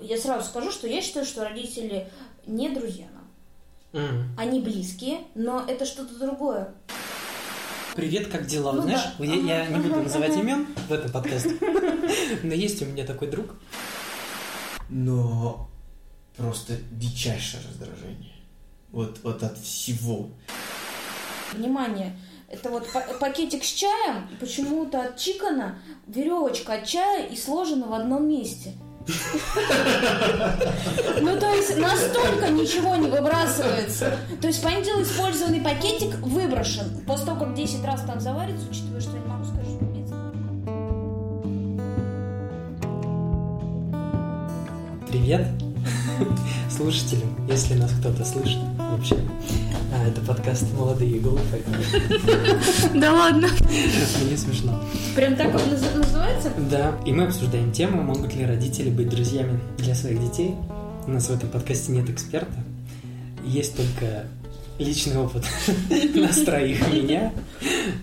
я сразу скажу, что я считаю, что родители не друзья нам. М. Они близкие, но это что-то другое. Привет, как дела? Ну Знаешь, да. я, я Ага, не буду ага, называть ага. имен в этом подкасте, но есть у меня такой друг. Но просто дичайшее раздражение. Вот, вот от всего. Внимание, это вот па- пакетик с чаем, почему-то от чикана веревочка от чая и сложена в одном месте. Ну, то есть настолько ничего не выбрасывается. То есть, понятное дело, использованный пакетик выброшен. После того, как 10 раз там заварится, учитывая, что я не могу сказать, что. Привет слушателям, если нас кто-то слышит вообще. А, это подкаст «Молодые и глупые». Да ладно. Мне смешно. Прям так он наз- называется? Да, и мы обсуждаем тему, могут ли родители быть друзьями для своих детей. У нас в этом подкасте нет эксперта. Есть только личный опыт нас троих, меня,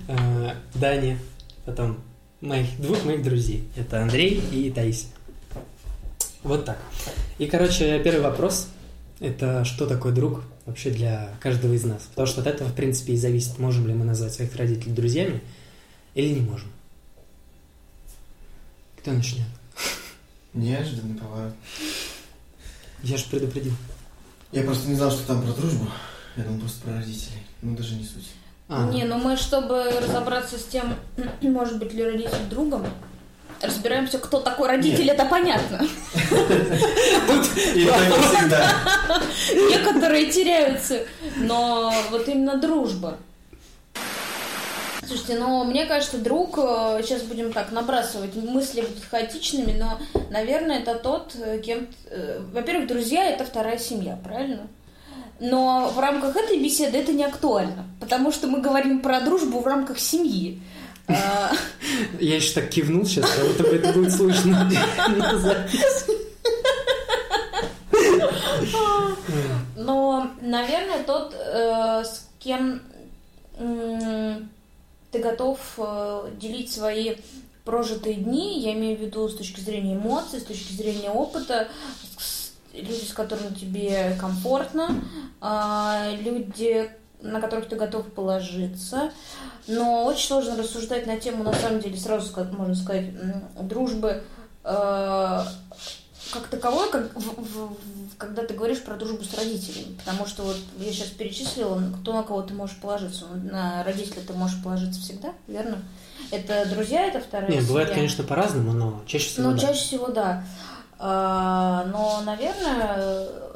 э, Дани, потом моих двух моих друзей. Это Андрей и Таисия. Вот так. И, короче, первый вопрос. Это что такое друг вообще для каждого из нас? Потому что от этого, в принципе, и зависит, можем ли мы назвать своих родителей друзьями или не можем. Кто начнет? Неожиданный поворот. Я же предупредил. Я просто не знал, что там про дружбу. Я думал просто про родителей. Ну, даже не суть. А, Не, ну мы, чтобы разобраться с тем, может быть ли родитель другом, разбираемся, кто такой родитель, это понятно. И это всегда. Некоторые теряются, но вот именно дружба. Слушайте, ну, мне кажется, друг, э, сейчас будем так набрасывать, мысли будут хаотичными, но, наверное, это тот, э, кем... э, Во-первых, друзья – это вторая семья, правильно? Но в рамках этой беседы это не актуально, потому что мы говорим про дружбу в рамках семьи. А, Я еще так кивнул сейчас, как будто бы это будет слышно. Но, наверное, тот, э, с кем ты готов э, делить свои прожитые дни, я имею в виду с точки зрения эмоций, с точки зрения опыта, люди, с которыми тебе комфортно, а, люди, на которых ты готов положиться. Но очень сложно рассуждать на тему, на самом деле, сразу можно сказать, дружбы э, как таковой, как в- в- когда ты говоришь про дружбу с родителями. Потому что вот я сейчас перечислила, кто на кого ты можешь положиться. Ну, На родителя ты можешь положиться всегда, верно? Это друзья, это вторая Не, бывает, семья. конечно, по-разному, но чаще всего Ну, да. чаще всего, да. А, но, наверное, э,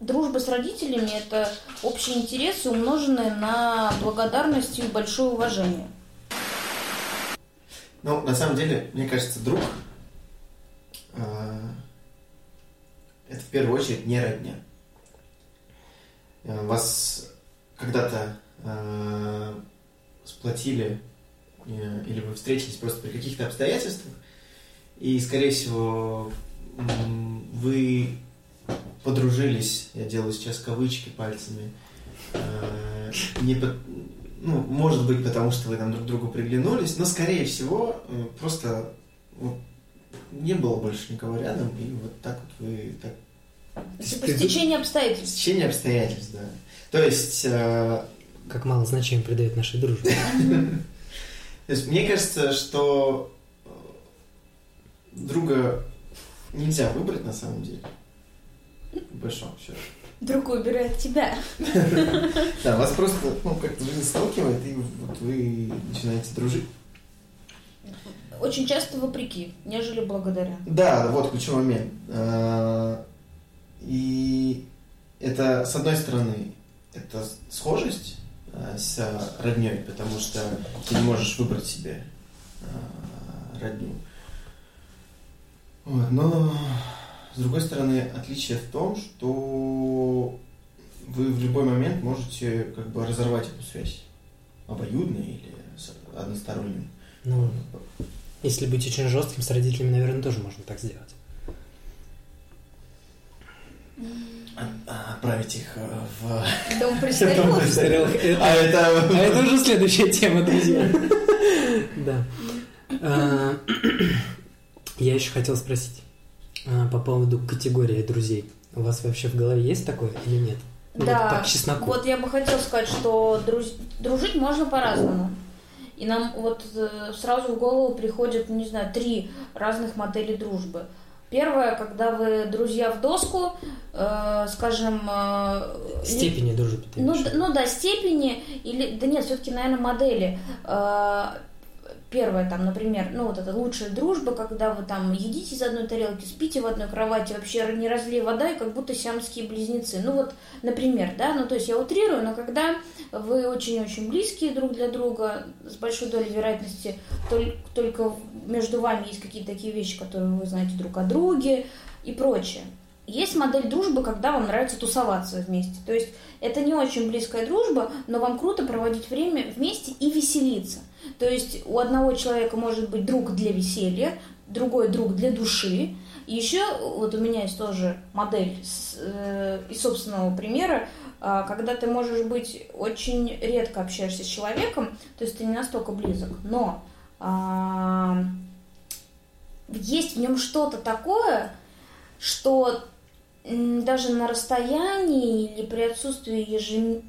дружба с родителями – это общие интересы, умноженные на благодарность и большое уважение. Ну, на самом деле, мне кажется, друг э, это в первую очередь не родня. Э, Вас когда-то э, сплотили, э, или вы встретились просто при каких-то обстоятельствах, и, скорее всего, вы подружились, я делаю сейчас кавычки пальцами, э, не по- ну, может быть, потому что вы там друг другу приглянулись, но, скорее всего, э, просто вот, не было больше никого рядом, и вот так вот вы так Типа Ты- стечение обстоятельств. Стечение обстоятельств, да. То есть, э, Как мало значения придает нашей дружбе. то есть мне кажется, что э, друга нельзя выбрать на самом деле. По большому счету. Друг выбирает тебя. Да, вас просто ну, как-то жизнь сталкивает, и вот вы начинаете дружить. Очень часто вопреки, нежели благодаря. Да, вот ключевой момент. Э, И это, с одной стороны, это схожесть э, с родней, потому что ты не можешь выбрать себе э, родню. Вот, но, с другой стороны, отличие в том, что вы в любой момент можете как бы разорвать эту связь. Обоюдно или с- односторонним. Ну, если быть очень жестким с родителями, наверное, тоже можно так сделать. А- Отправить их э, в... Дом престарелых? Это- А это... А это уже следующая тема, друзья. Да. А, Я еще хотел спросить а, по поводу категории друзей. У вас вообще в голове есть такое или нет? Ну, да, вот вот я бы хотела сказать, что друз... дружить можно по-разному. И нам вот э, сразу в голову приходят, не знаю, три разных модели дружбы. Первое, когда вы друзья в доску, э, скажем... Э, степени дружбы. Ну, ну да, степени или... Да нет, все-таки, наверное, модели. Э, Первое, там, например, ну, вот это лучшая дружба, когда вы там едите из одной тарелки, спите в одной кровати, вообще не разлей вода, и как будто сиамские близнецы. Ну, вот, например, да, ну, то есть я утрирую, но когда вы очень-очень близкие друг для друга, с большой долей вероятности, только между вами есть какие-то такие вещи, которые вы знаете друг о друге и прочее. Есть модель дружбы, когда вам нравится тусоваться вместе. То есть это не очень близкая дружба, но вам круто проводить время вместе и веселиться. То есть у одного человека может быть друг для веселья, другой друг для души. И еще вот у меня есть тоже модель с, э, из собственного примера, э, когда ты можешь быть очень редко общаешься с человеком, то есть ты не настолько близок, но э, есть в нем что-то такое, что даже на расстоянии или при отсутствии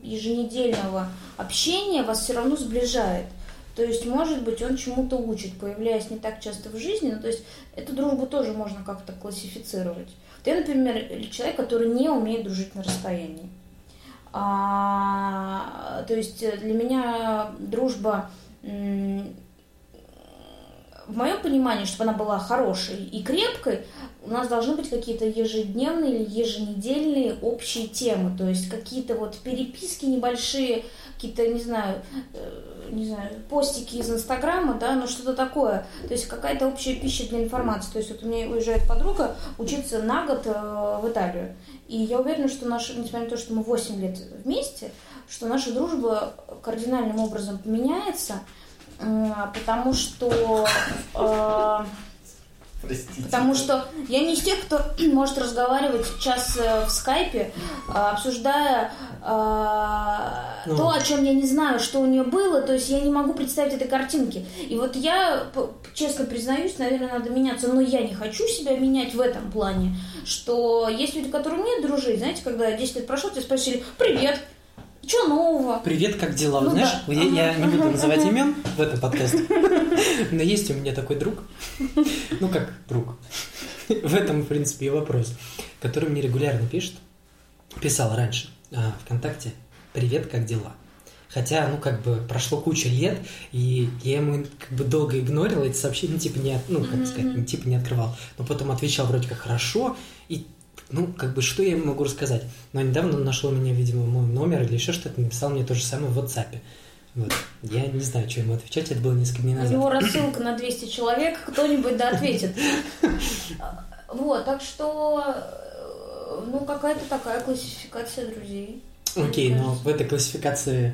еженедельного общения вас все равно сближает. То есть, может быть, он чему-то учит, появляясь не так часто в жизни. Ну, то есть, эту дружбу тоже можно как-то классифицировать. Вот я, например, человек, который не умеет дружить на расстоянии. А, то есть, для меня дружба в моем понимании, чтобы она была хорошей и крепкой, у нас должны быть какие-то ежедневные или еженедельные общие темы, то есть какие-то вот переписки небольшие, какие-то, не знаю, э, не знаю, постики из Инстаграма, да, но что-то такое. То есть какая-то общая пища для информации. То есть вот у меня уезжает подруга учиться на год э, в Италию. И я уверена, что наша, несмотря на то, что мы 8 лет вместе, что наша дружба кардинальным образом поменяется, потому что э, Простите. Потому что я не из тех, кто может разговаривать час э, в скайпе, э, обсуждая э, ну. то, о чем я не знаю, что у нее было, то есть я не могу представить этой картинки. И вот я, честно признаюсь, наверное, надо меняться, но я не хочу себя менять в этом плане, что есть люди, которые умеют дружить, знаете, когда 10 лет прошло, тебя спросили «Привет!» Что нового? Привет, как дела? Ну, Знаешь, да. я, я не буду называть имен в этом подкасте, но есть у меня такой друг, ну как друг, в этом, в принципе, и вопрос, который мне регулярно пишет, писал раньше а, ВКонтакте, привет, как дела? Хотя, ну, как бы, прошло куча лет, и я ему как бы долго игнорил эти сообщения, ну, типа, не, ну, как сказать, типа не открывал. Но потом отвечал вроде как хорошо, ну, как бы, что я могу рассказать? Но недавно он нашел меня, видимо, мой номер или еще что-то, написал мне то же самое в WhatsApp. Вот. Я не знаю, что ему отвечать, это было несколько дней назад. У него рассылка на 200 человек, кто-нибудь да ответит. Вот, так что, ну, какая-то такая классификация друзей. Окей, но в этой классификации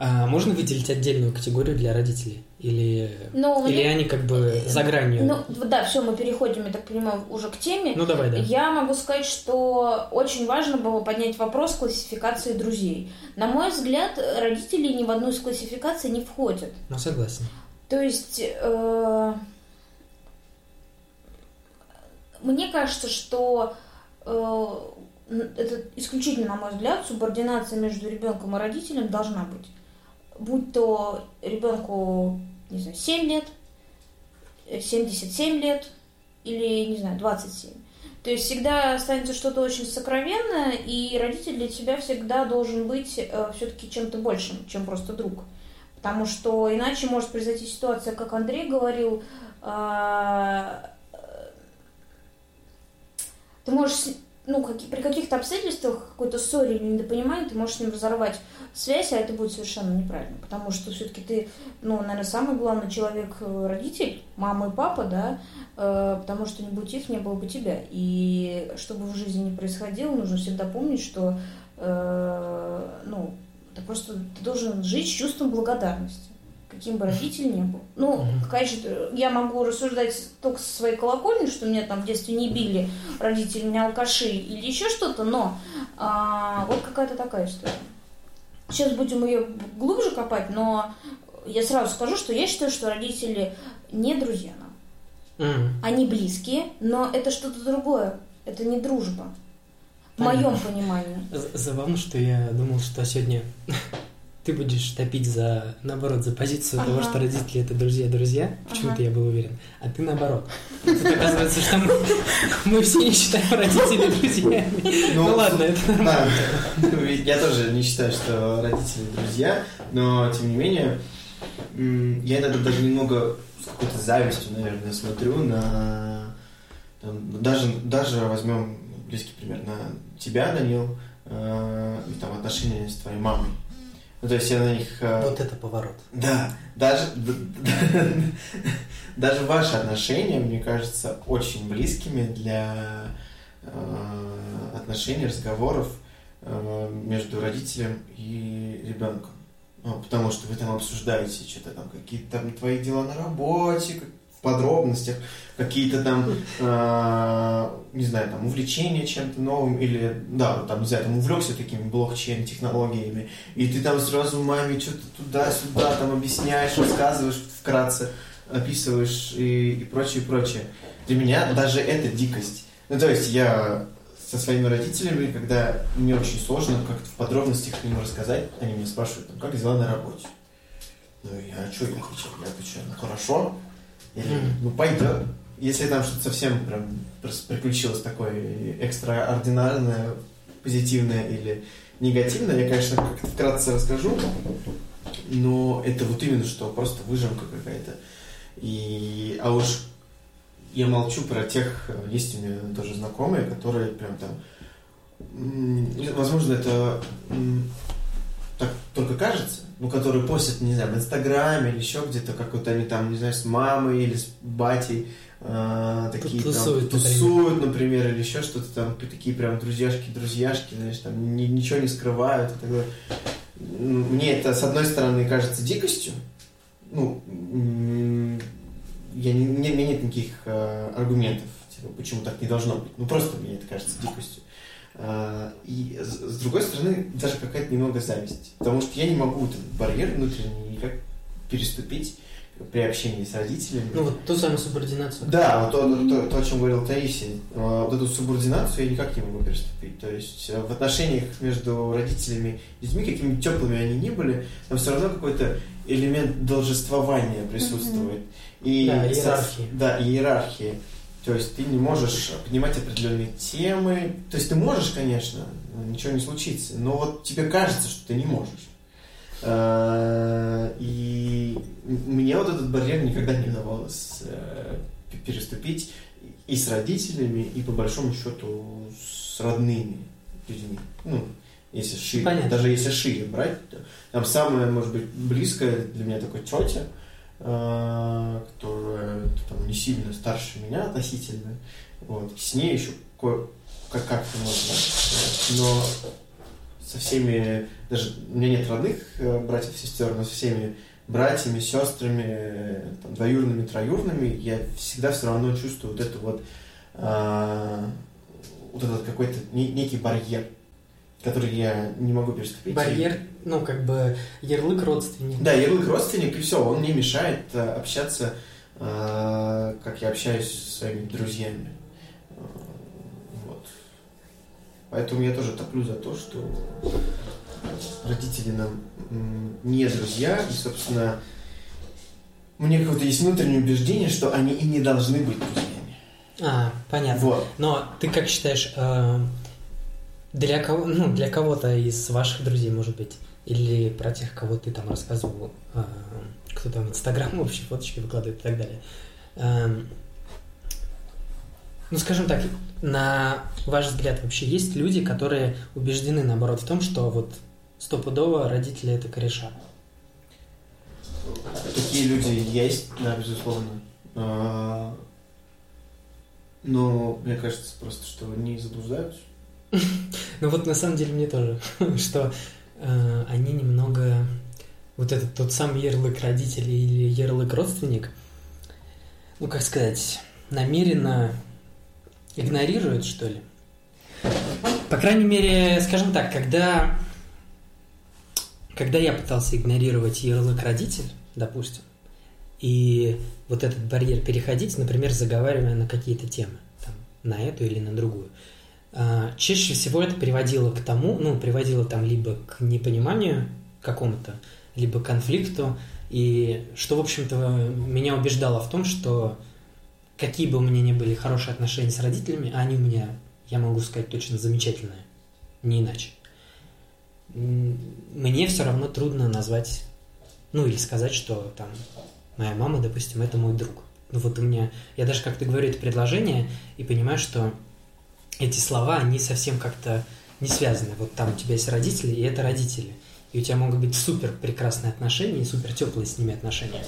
а можно выделить отдельную категорию для родителей? Или, ну, или меня... они как бы за гранью? Ну, да, все, мы переходим, я так понимаю, уже к теме. Ну, давай, да. Я могу сказать, что очень важно было поднять вопрос классификации друзей. На мой взгляд, родители ни в одну из классификаций не входят. Ну, согласен. То есть... Э... Мне кажется, что э, это исключительно, на мой взгляд, субординация между ребенком и родителем должна быть будь то ребенку, не знаю, 7 лет, 77 лет или, не знаю, 27. То есть всегда останется что-то очень сокровенное, и родитель для тебя всегда должен быть э, все-таки чем-то большим, чем просто друг. Потому что иначе может произойти ситуация, как Андрей говорил, э, ты можешь ну, как, при каких-то обстоятельствах, какой-то ссоре или недопонимании, ты можешь с ним разорвать связь, а это будет совершенно неправильно. Потому что все-таки ты, ну, наверное, самый главный человек, э, родитель, мама и папа, да, э, потому что не будь их, не было бы тебя. И что бы в жизни ни происходило, нужно всегда помнить, что, э, ну, ты просто ты должен жить с чувством благодарности каким бы родитель ни был. Ну, конечно, я могу рассуждать только со своей колокольни, что меня там в детстве не били родители, меня алкаши или еще что-то, но а, вот какая-то такая история. Сейчас будем ее глубже копать, но я сразу скажу, что я считаю, что родители не друзья нам. М. Они близкие, но это что-то другое. Это не дружба. В Понятно. моем понимании. Забавно, что я думал, что сегодня ты будешь топить за, наоборот, за позицию того, Ага. что родители это друзья-друзья. Почему-то Ага. я был уверен. А ты наоборот. Тут оказывается, что мы, мы все не считаем родителей друзьями. Ну ладно, это Да, ведь я тоже не считаю, что родители друзья, но тем не менее, я иногда даже немного с какой-то завистью, наверное, смотрю на... там, даже, даже возьмем близкий пример, на тебя, Данил, э, и там отношения с твоей мамой. Ну, то есть я на них... э, Вот это поворот. Да, даже, даже ваши отношения, мне кажется, очень близкими для э, отношений, разговоров э, между родителем и ребенком. Ну, потому что вы там обсуждаете что-то там, какие-то там твои дела на работе, подробностях, какие-то там, э, не знаю, там, увлечения чем-то новым, или, да, там, не знаю, там, увлекся такими блокчейн-технологиями, и ты там сразу маме что-то туда-сюда там объясняешь, рассказываешь вкратце, описываешь и, и прочее, прочее. Для меня даже это дикость. Ну, то есть я со своими родителями, когда мне очень сложно как-то в подробностях им рассказать, они меня спрашивают, там, как дела на работе. Ну, я что, я отвечаю? Я отвечаю, ну, хорошо. Ну, пойдет. Если там что-то совсем прям приключилось такое экстраординарное, позитивное или негативное, я, конечно, как-то вкратце расскажу, но это вот именно что, просто выжимка какая-то. И, а уж я молчу про тех, э, есть у меня тоже знакомые, которые прям там, возможно, это так только кажется, ну, которые постят, не знаю, в Инстаграме или еще где-то, как вот они там, не знаю, с мамой или с батей, э, такие Тусуют, там, тусуют, например, или еще что-то там, такие прям друзьяшки-друзьяшки, знаешь, там ни- ничего не скрывают и так далее. Мне это, с одной стороны, кажется дикостью, ну, я не, не- у меня нет никаких э, аргументов, типа, почему так не должно быть. Ну, просто мне это кажется дикостью. А, и с, другой стороны, даже какая-то немного зависть. Потому что я не могу этот барьер внутренний никак переступить при общении с родителями. Ну вот ту самую субординацию. Да, вот то, то- то, о чем говорил Таисия, э, вот эту субординацию я никак не могу переступить. То есть э, в отношениях между родителями и детьми, какими теплыми они ни были, там все равно какой-то элемент должествования присутствует. И Да, иерархии. Да, иерархии. То есть ты не можешь поднимать определенные темы. То есть ты можешь, конечно, ничего не случится, но вот тебе кажется, что ты не можешь. Э, И мне вот этот барьер никогда не удавалось э, переступить и с родителями, и по большому счету с родными людьми. Ну, если шире, Понятно. даже если шире брать, то там самое, может быть, близкое для меня такое тетя, которая там не сильно старше меня относительно. Вот. С ней еще как- как-то можно. Но со всеми, даже у меня нет родных э, братьев и сестер, но со всеми братьями, сестрами, э, там, двоюрными, троюрными, я всегда все равно чувствую вот это вот, а, вот этот какой-то не- некий барьер, который я не могу переступить. Барьер, ну как бы ярлык родственник. Да, ярлык родственник, и все, он мне мешает э, общаться, э, как я общаюсь со своими друзьями. Э, Вот. Поэтому я тоже топлю за то, что родители нам не друзья, и, собственно, у меня какое-то есть внутреннее убеждение, что они и не должны быть друзьями. А, понятно. Вот. Но ты как считаешь, э, для кого, ну, для кого-то из ваших друзей, может быть, или про тех, кого ты там рассказывал, э, кто там в Инстаграм вообще фоточки выкладывает и так далее. Эм, ну, скажем так, на ваш взгляд вообще есть люди, которые убеждены, наоборот, в том, что вот стопудово родители это кореша? Такие люди есть, да, безусловно. А, Но мне кажется просто, что они заблуждаются. Ну вот на самом деле мне тоже, что э, они немного вот этот тот самый ярлык родителей или ярлык родственник, ну как сказать, намеренно игнорируют, что ли. По крайней мере, скажем так, когда, когда я пытался игнорировать ярлык родитель, допустим, и вот этот барьер переходить, например, заговаривая на какие-то темы, там, на эту или на другую. А, чаще всего это приводило к тому, ну, приводило там либо к непониманию какому-то, либо к конфликту, и что, в общем-то, меня убеждало в том, что какие бы у меня ни были хорошие отношения с родителями, а они у меня, я могу сказать, точно замечательные, не иначе. Мне все равно трудно назвать, ну или сказать, что там моя мама, допустим, это мой друг. Ну вот у меня, я даже как-то говорю это предложение и понимаю, что эти слова, они совсем как-то не связаны. Вот там у тебя есть родители, и это родители. И у тебя могут быть супер прекрасные отношения и супер теплые с ними отношения.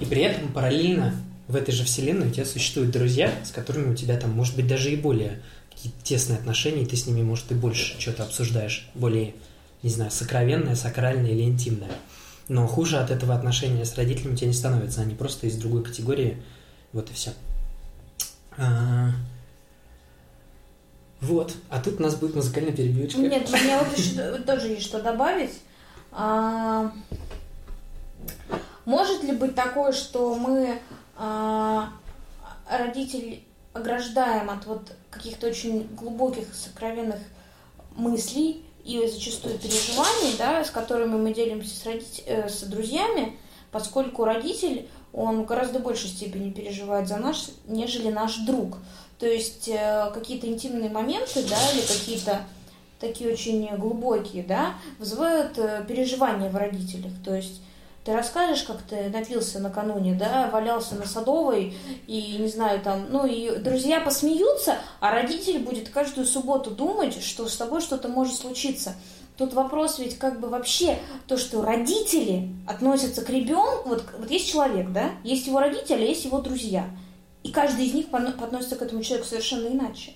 И при этом параллельно в этой же вселенной у тебя существуют друзья, с которыми у тебя там, может быть, даже и более какие-то тесные отношения, и ты с ними, может, и больше что-то обсуждаешь, более, не знаю, сокровенное, сакральное или интимное. Но хуже от этого отношения с родителями у тебя не становится, они просто из другой категории, вот и все. Вот, а тут у нас будет музыкальная перебивочка. Нет, у меня вот еще тоже есть что добавить. А... Может ли быть такое, что мы а, родителей ограждаем от вот каких-то очень глубоких, сокровенных мыслей и зачастую переживаний, да, с которыми мы делимся с, родитель, э, с друзьями, поскольку родитель, он в гораздо большей степени переживает за нас, нежели наш друг. То есть э, какие-то интимные моменты, да, или какие-то такие очень глубокие, да, вызывают э, переживания в родителях. То есть ты расскажешь, как ты напился накануне, да, валялся на Садовой, и, не знаю, там, ну, и друзья посмеются, а родитель будет каждую субботу думать, что с тобой что-то может случиться. Тут вопрос ведь как бы вообще то, что родители относятся к ребенку, вот, вот есть человек, да, есть его родители, а есть его друзья. И каждый из них относится к этому человеку совершенно иначе.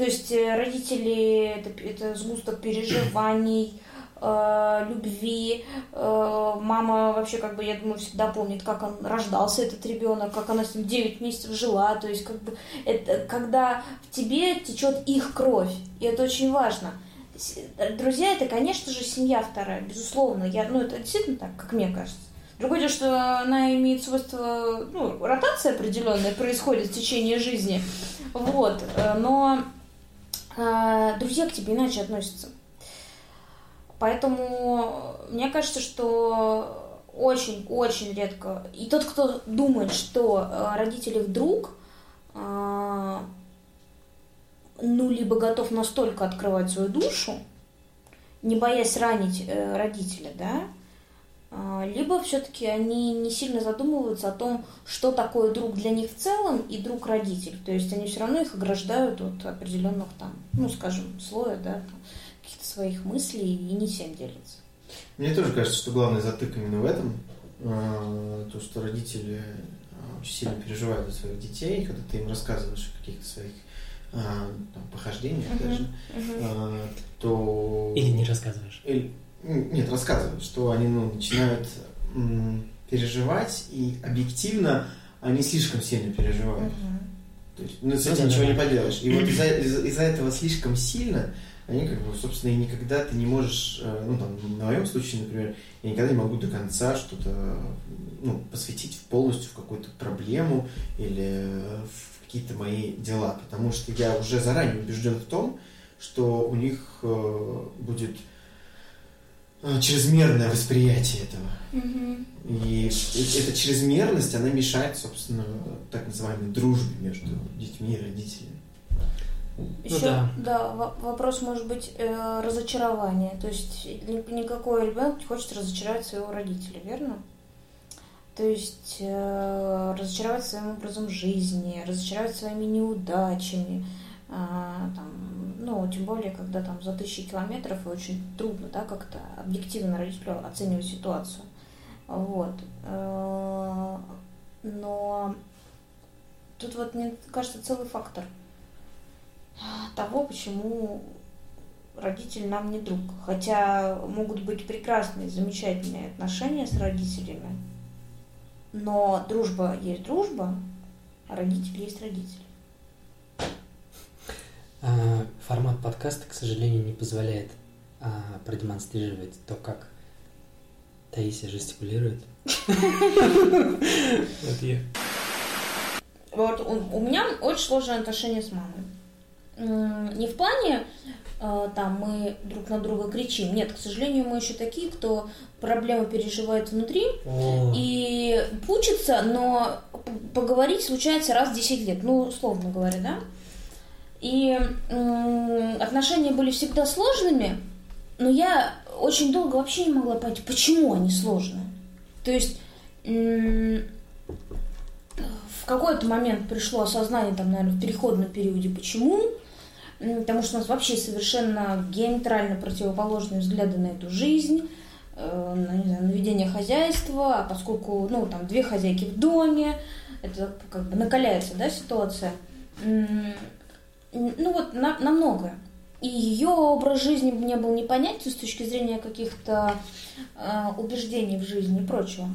То есть э, родители это, это сгусток переживаний, э, любви. Э, мама вообще, как бы, я думаю, всегда помнит, как он рождался, этот ребенок, как она с ним 9 месяцев жила. То есть, как бы, это, когда в тебе течет их кровь, и это очень важно. Друзья, это, конечно же, семья вторая, безусловно. Я, ну, это действительно так, как мне кажется. Другое дело, что она имеет свойство, ну, ротация определенная происходит в течение жизни. Вот. Э, но э, друзья к тебе иначе относятся. Поэтому мне кажется, что очень-очень редко. И тот, кто думает, что э, родители друг, э, ну, либо готов настолько открывать свою душу, не боясь ранить э, родителя, да, либо все-таки они не сильно задумываются о том, что такое друг для них в целом и друг родитель. То есть они все равно их ограждают от определенных там, ну, скажем, слоя, да, там, своих мыслей и не всем делится. Мне тоже кажется, что главный затык именно в этом. А, то, что родители а, очень сильно переживают за своих детей, когда ты им рассказываешь о каких-то своих а, там, похождениях uh-huh, даже, uh-huh. то... Или не рассказываешь. Или... Нет, рассказывают, что они ну, начинают м, переживать, и объективно они слишком сильно переживают. Uh-huh. То есть, ну, с этим ну, ничего да, не поделаешь. И вот из-за из из этого слишком сильно они как бы, собственно, и никогда ты не можешь, э, ну, там, на моем случае, например, я никогда не могу до конца что-то, ну, посвятить полностью в какую-то проблему или в какие-то мои дела, потому что я уже заранее убежден в том, что у них э, будет чрезмерное восприятие этого. Mm-hmm. И эта чрезмерность, она мешает, собственно, так называемой дружбе между детьми и родителями. Еще, ну, да. да, вопрос может быть э, разочарование. То есть никакой ребенок не хочет разочаровать своего родителя, верно? То есть э, разочаровать своим образом жизни, разочаровать своими неудачами. Э, там, ну, тем более, когда там за тысячи километров и очень трудно, да, как-то объективно родителю оценивать ситуацию. Вот. Э, но тут вот, мне кажется, целый фактор – того, почему родитель нам не друг. Хотя могут быть прекрасные, замечательные отношения с родителями, но дружба есть дружба, а родитель есть родитель. А, формат подкаста, к сожалению, не позволяет а, продемонстрировать то, как Таисия жестикулирует. Вот я. Вот у, меня очень сложные отношения с мамой. Не в плане э, там мы друг на друга кричим. Нет, к сожалению, мы еще такие, кто проблемы переживает внутри О, и учится, но поговорить случается раз в 10 лет, ну, условно говоря, да. И отношения были всегда сложными, но я очень долго вообще не могла понять, почему они сложные. То есть в какой-то момент пришло осознание, там, наверное, в переходном периоде, почему. Потому что у нас вообще совершенно диаметрально противоположные взгляды на эту жизнь, э, на, не знаю, на ведение хозяйства, а поскольку, ну, там, две хозяйки в доме, это как бы накаляется, да, ситуация. Ну, вот на, на многое. И ее образ жизни мне был непонятен с точки зрения каких-то э, убеждений в жизни и прочего.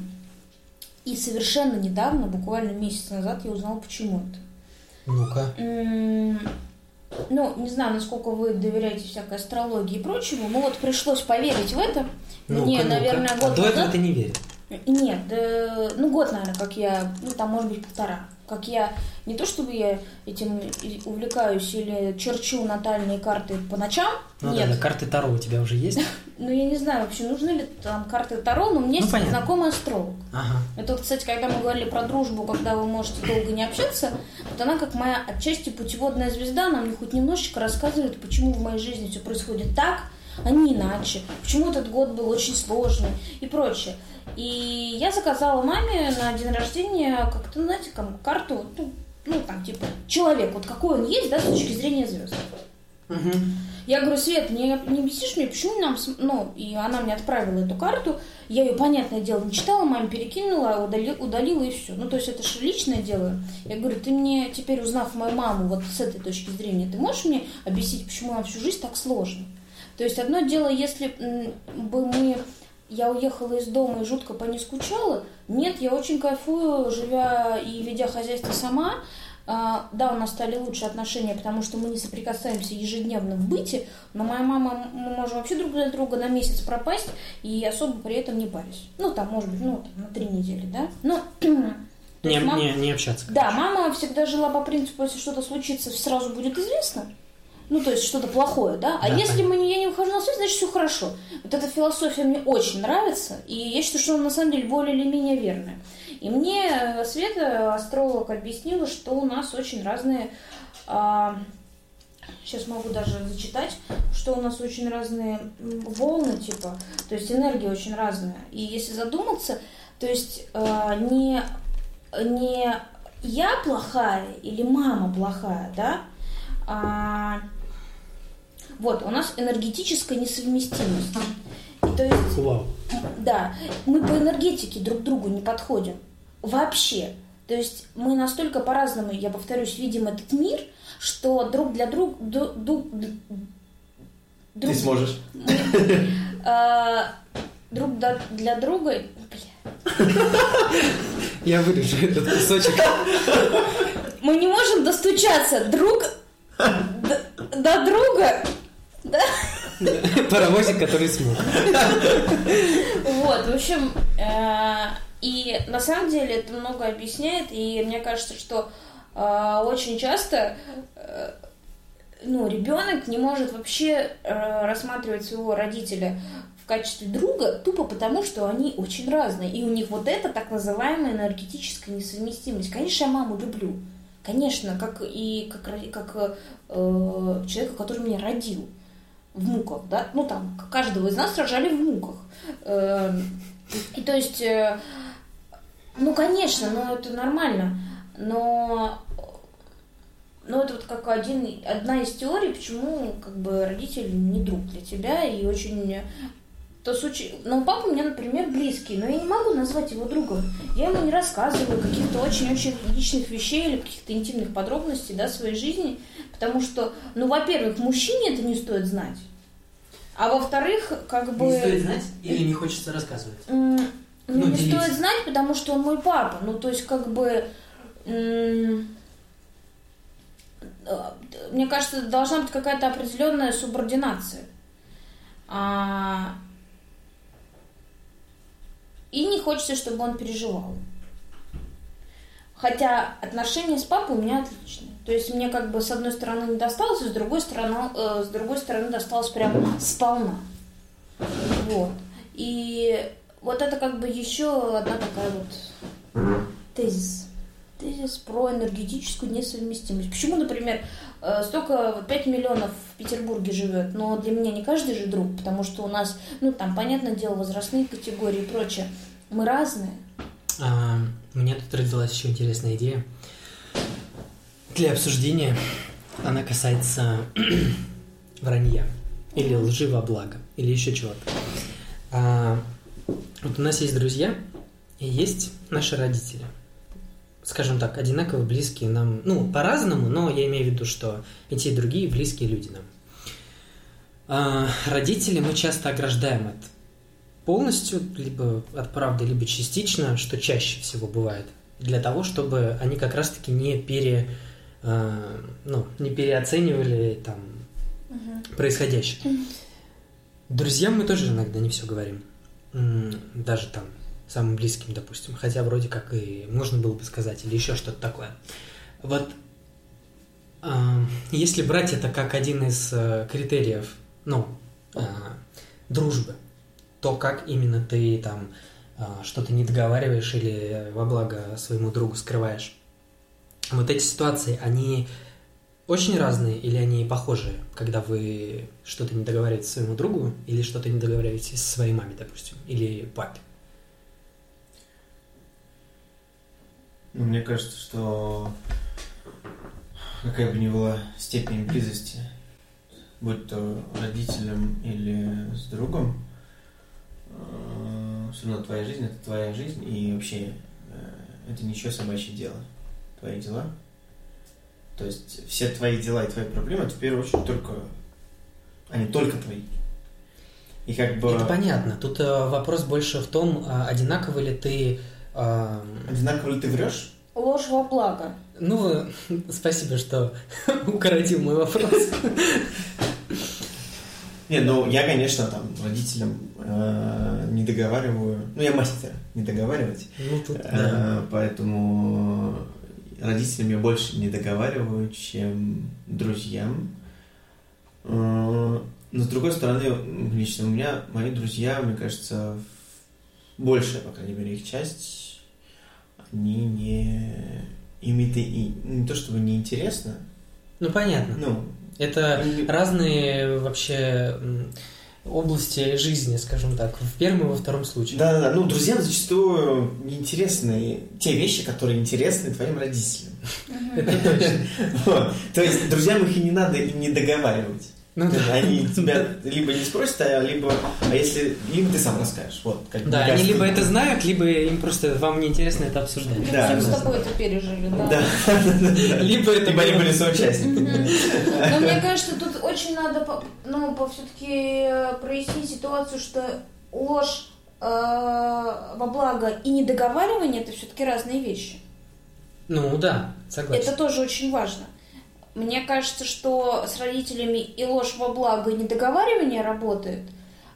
И совершенно недавно, буквально месяц назад, я узнала, почему это. ну-ка. М, Ну, не знаю, насколько вы доверяете всякой астрологии и прочему, но вот пришлось поверить в это. Ну-ка, Мне, ну-ка. наверное, А год до этого ты не верил. Нет, да, ну год, наверное, как я, ну там, может быть, полтора. Как я, не то чтобы я этим увлекаюсь или черчу натальные карты по ночам, Ну нет. да, да, карты Таро у тебя уже есть? Ну, я не знаю вообще, нужны ли там карты Таро, но у меня Ну, знакомый астролог. Ага. Это, кстати, когда мы говорили про дружбу, когда вы можете долго не общаться, вот она как моя отчасти путеводная звезда, она мне хоть немножечко рассказывает, почему в моей жизни все происходит так, а не иначе, почему этот год был очень сложный и прочее. И я заказала маме на день рождения как-то, знаете, там, карту, ну, ну, там, типа, человек, вот какой он есть, да, с точки зрения звезд. Мгм. Я говорю, Свет, не, не объяснишь мне, почему нам... Ну, и она мне отправила эту карту. Я ее, понятное дело, не читала, маме перекинула, удали- удалила и все. Ну, то есть это же личное дело. Я говорю, ты мне теперь, узнав мою маму вот с этой точки зрения, ты можешь мне объяснить, почему нам всю жизнь так сложно? То есть одно дело, если бы мы... Я уехала из дома и жутко по ней скучала. Нет, я очень кайфую, живя и ведя хозяйство сама. А, да, у нас стали лучше отношения, потому что мы не соприкасаемся ежедневно в быте, но моя мама, мы можем вообще друг для друга на месяц пропасть и особо при этом не парюсь. Ну, там, может быть, ну, там, на три недели, да? Ну, то Не, есть мам- не, не общаться. да, мама всегда жила по принципу, если что-то случится, сразу будет известно. Ну, то есть что-то плохое, да? А Да, если понятно. мы, не- я не выхожу на связь, значит все хорошо. Вот эта философия мне очень нравится, и я считаю, что она на самом деле более или менее верная. И мне э, Света, астролог, объяснила, что у нас очень разные... сейчас могу даже зачитать, что у нас очень разные волны, типа, то есть энергия очень разная. И если задуматься, то есть э, не, не я плохая или мама плохая, да, а, вот, у нас энергетическая несовместимость. И то есть Вау. да, мы по энергетике друг другу не подходим. Вообще. То есть мы настолько по-разному, я повторюсь, видим этот мир, что друг для друга... ду- ду- д- Ты друг, сможешь. э, друг для друга... Бля. Я вырежу этот кусочек. Мы не можем достучаться друг до друга. Да? Паровозик, который смог. Вот, в общем, э, и на самом деле это много объясняет, и мне кажется, что э, очень часто э, ну, ребенок не может вообще рассматривать своего родителя в качестве друга тупо потому, что они очень разные. И у них вот это так называемая энергетическая несовместимость. Конечно, я маму люблю. Конечно, как и как, как э, человека, который меня родил в муках, да, ну там каждого из нас рожали в муках. Эм, И то есть, э, ну конечно, ну это нормально, но но это вот как один, одна из теорий, почему как бы родитель не друг для тебя и очень то случай, ну, папа у меня, например, близкий, но я не могу назвать его другом. Я ему не рассказываю каких-то очень-очень личных вещей или каких-то интимных подробностей, да, своей жизни, потому что, ну, во-первых, мужчине это не стоит знать, а во-вторых, как бы... Не стоит знать или не хочется рассказывать? Ну, Ну, не делиться. стоит знать, потому что он мой папа. Ну, то есть, как бы... э, Мне кажется, должна быть какая-то определенная субординация. А, И не хочется, чтобы он переживал. Хотя отношения с папой у меня отличные. То есть мне как бы с одной стороны не досталось, а с другой стороны, э, с другой стороны досталось прям сполна. Вот. И вот это как бы еще одна такая вот тезис. Тезис про энергетическую несовместимость. Почему, например, э, столько 5 миллионов в Петербурге живет, но для меня не каждый же друг, потому что у нас, ну там, понятное дело, возрастные категории и прочее. Мы разные. А, у тут родилась еще интересная идея для обсуждения. Она касается вранья или лжи во благо, или еще чего-то. А, вот у нас есть друзья и есть наши родители. Скажем так, одинаково близкие нам, ну, по-разному, но я имею в виду, что и те, и другие близкие люди нам. А, родители мы часто ограждаем от полностью, либо от правды, либо частично, что чаще всего бывает, для того, чтобы они как раз-таки не пере, э, ну, не переоценивали там угу. происходящее. Друзьям мы тоже иногда не все говорим, даже там самым близким, допустим, хотя вроде как и можно было бы сказать или еще что-то такое. Вот э, если брать это как один из э, критериев, ну, э, дружбы, то, как именно ты там а, что-то не договариваешь или во благо своему другу скрываешь. Вот эти ситуации, они очень разные или они похожие, когда вы что-то не договариваете своему другу или что-то не договариваете своей маме, допустим, или папе? Ну, мне кажется, что какая бы ни была степень близости, будь то родителям или с другом, Э, все равно твоя жизнь это твоя жизнь, и вообще э, это ничего собачье дело. Твои дела. То есть все твои дела и твои проблемы это в первую очередь только они только твои. И как бы... Это понятно. Тут э, вопрос больше в том, э, одинаково ли ты... Э... Одинаково ли ты врешь? Ложь во благо. Ну, спасибо, что укоротил мой вопрос. Не, ну я, конечно, там родителям э, не договариваю. Ну, я мастер не договаривать. Ну, тут, э, да. Поэтому родителям я больше не договариваю, чем друзьям. Э, но с другой стороны, лично у меня мои друзья, мне кажется, большая, по крайней мере, их часть, они не им это и не то чтобы неинтересно. Ну понятно. Ну, это разные вообще области жизни, скажем так, в первом и во втором случае. Да, да, да. Ну, друзьям зачастую неинтересны те вещи, которые интересны твоим родителям. Это точно. То есть друзьям их и не надо и не договаривать. Ну, да. Они тебя либо не спросят, а либо, а если им ты сам расскажешь. Вот, как да, они либо это знают, либо им просто вам неинтересно это обсуждать. Да, Всем с тобой это пережили, да. Да. Либо это либо они были соучастниками. Но мне кажется, тут очень надо, ну, все-таки э, прояснить ситуацию, что ложь э, во благо и недоговаривание это все-таки разные вещи. Ну да, согласен. Это тоже очень важно. Мне кажется, что с родителями и ложь во благо, и недоговаривание работает,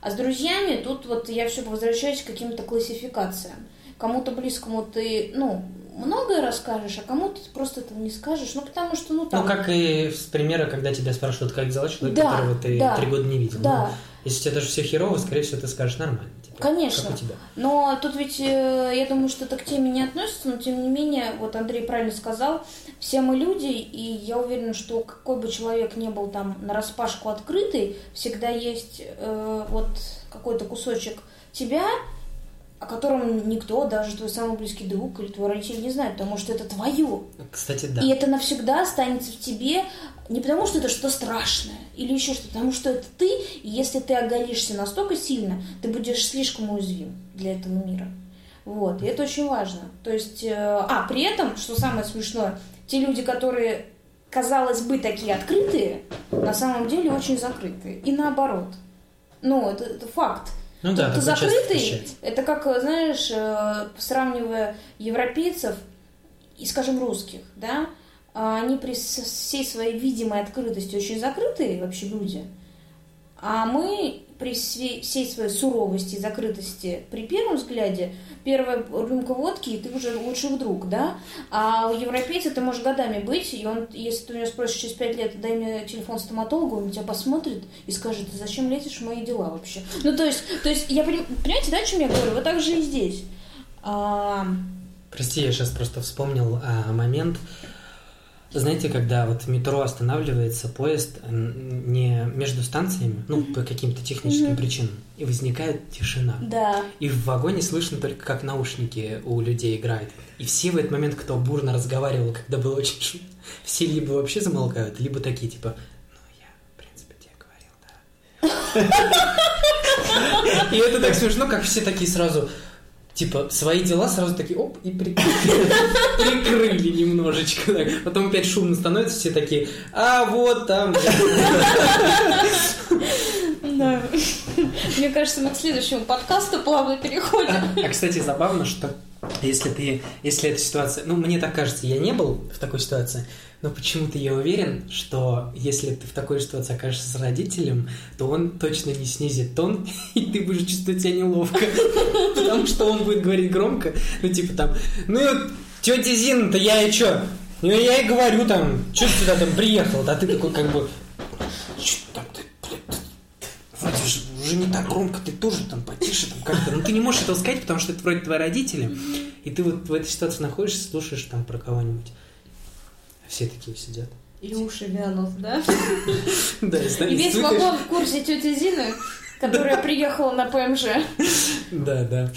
а с друзьями тут вот я все возвращаюсь к каким-то классификациям. Кому-то близкому ты, ну, многое расскажешь, а кому-то ты просто этого не скажешь, ну, потому что, ну, там... Ну, как и с примера, когда тебя спрашивают, как дела человек, да, которого ты да, три года не видел. Да. Ну, если тебе даже все херово, скорее всего, ты скажешь нормально. Конечно. У тебя. Но тут ведь, э, я думаю, что это к теме не относится, но тем не менее, вот Андрей правильно сказал, все мы люди, и я уверена, что какой бы человек не был там на распашку открытый, всегда есть э, вот какой-то кусочек тебя, о котором никто, даже твой самый близкий друг или твой родитель не знает, потому что это твое. Кстати, да. И это навсегда останется в тебе, не потому что это что-то страшное или еще что-то, потому что это ты, и если ты оголишься настолько сильно, ты будешь слишком уязвим для этого мира. Вот, и это очень важно. То есть, э, а, при этом, что самое смешное, те люди, которые, казалось бы, такие открытые, на самом деле очень закрытые. И наоборот. Ну, это, это факт. Ну да, ты закрытый, это как, знаешь, э, сравнивая европейцев и, скажем, русских, да, а они при всей своей видимой открытости очень закрытые вообще люди, а мы при всей своей суровости и закрытости при первом взгляде первая рюмка водки, и ты уже лучший друг, да? А у европейца ты можешь годами быть, и он, если ты у него спросишь через пять лет, дай мне телефон стоматолога, он тебя посмотрит и скажет, зачем лезешь в мои дела вообще? Ну, то есть, то есть я, понимаете, да, о чем я говорю? Вот так же и здесь. А... Прости, я сейчас просто вспомнил а, момент, знаете, когда вот метро останавливается, поезд не между станциями, ну, по каким-то техническим mm-hmm. причинам, и возникает тишина. Да. И в вагоне слышно только, как наушники у людей играют. И все в этот момент, кто бурно разговаривал, когда было очень шумно, все либо вообще замолкают, либо такие, типа, ну, я, в принципе, тебе говорил, да. И это так смешно, как все такие сразу типа, свои дела сразу такие, оп, и прикрыли немножечко. Потом опять шумно становится, все такие, а вот там. Да. Мне кажется, мы к следующему подкасту плавно переходим. А, кстати, забавно, что если ты, если эта ситуация, ну, мне так кажется, я не был в такой ситуации, но почему-то я уверен, что если ты в такой ситуации окажешься с родителем, то он точно не снизит тон, и ты будешь чувствовать себя неловко. Потому что он будет говорить громко, ну типа там, ну тетя Зина-то я и чё? Ну я и говорю там, что ты сюда там приехал, да ты такой как бы, вроде же уже не так громко, ты тоже там потише там как-то. Ну ты не можешь этого сказать, потому что это вроде твои родители, и ты вот в этой ситуации находишься, слушаешь там про кого-нибудь. Все такие сидят. И уши вянут, да? Да, и весь вагон в курсе тети Зины, которая приехала на ПМЖ. Да, да.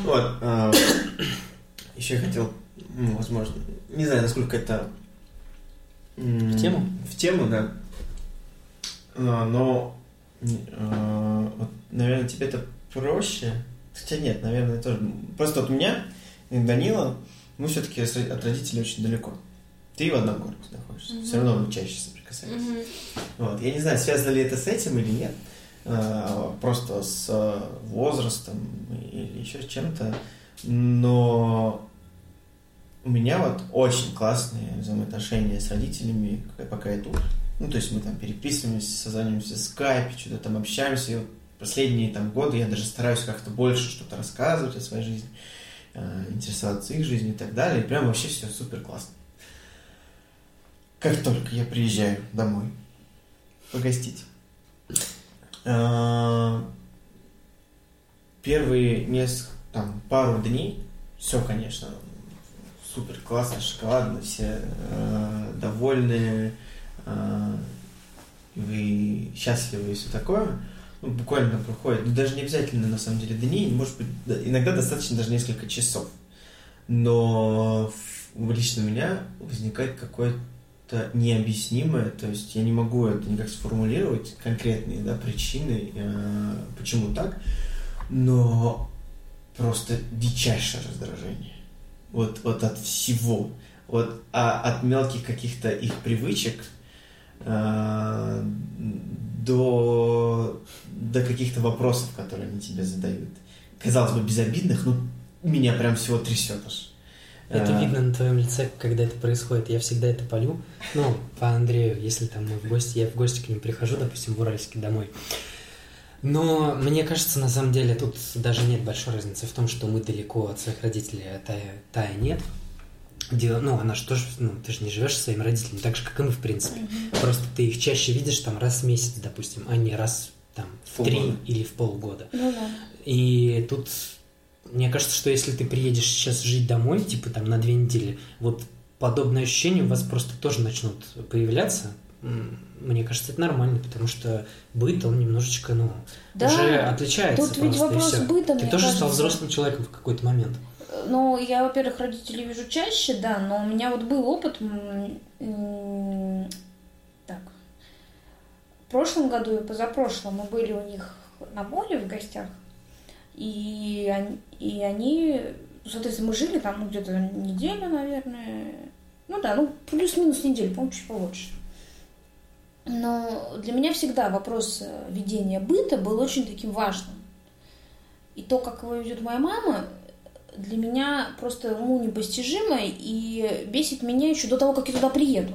Вот. А, Еще я хотел, ну, возможно, не знаю, насколько это... В тему? В тему, да. А, но, а, наверное, тебе это проще. Хотя нет, наверное, тоже. Просто вот у меня и Данила, мы все-таки от родителей очень далеко ты в одном городе находишься. Mm-hmm. Все равно вы чаще соприкасаетесь. Mm-hmm. Вот. Я не знаю, связано ли это с этим или нет. А, просто с возрастом или еще с чем-то. Но у меня вот очень классные взаимоотношения с родителями, пока я тут. Ну, то есть мы там переписываемся, созваниваемся в скайпе, что-то там общаемся. И вот последние там годы я даже стараюсь как-то больше что-то рассказывать о своей жизни, а, интересоваться их жизнью и так далее. И прям вообще все супер классно. Как только я приезжаю домой погостить. А, первые несколько, там, пару дней, все, конечно, супер классно, шоколадно, все э, довольны, э, вы счастливы и все такое. Ну, буквально проходит, ну, даже не обязательно на самом деле дни, может быть, иногда достаточно даже несколько часов. Но лично у меня возникает какое-то это необъяснимое, то есть я не могу это никак сформулировать, конкретные да, причины, э, почему так, но просто дичайшее раздражение. Вот, вот от всего. Вот, а от мелких каких-то их привычек э, до, до каких-то вопросов, которые они тебе задают. Казалось бы, безобидных, но меня прям всего трясет аж. Это а... видно на твоем лице, когда это происходит. Я всегда это полю. Ну, по Андрею, если там мы в гости, я в гости к ним прихожу, допустим, в Уральске домой. Но мне кажется, на самом деле, тут даже нет большой разницы в том, что мы далеко от своих родителей, а Тая, Тая нет. Дело, ну, она же тоже, ну, ты же не живешь со своими родителями, так же, как и мы, в принципе. Mm-hmm. Просто ты их чаще видишь там раз в месяц, допустим, а не раз там в три или в полгода. Ну, да. И тут мне кажется, что если ты приедешь сейчас жить домой, типа там на две недели, вот подобные ощущения у вас просто тоже начнут появляться. Мне кажется, это нормально, потому что быт, он немножечко, ну, да, уже отличается. Тут ведь вопрос быта, Ты тоже кажется... стал взрослым человеком в какой-то момент. Ну, я, во-первых, родителей вижу чаще, да, но у меня вот был опыт... Так. В прошлом году и позапрошлом мы были у них на море в гостях. И и они, соответственно, мы жили там ну, где-то неделю, наверное. Ну да, ну плюс-минус неделю, по-моему, чуть побольше. Но для меня всегда вопрос э, ведения быта был очень таким важным. И то, как его ведет моя мама, для меня просто ну, непостижимо и бесит меня еще до того, как я туда приеду.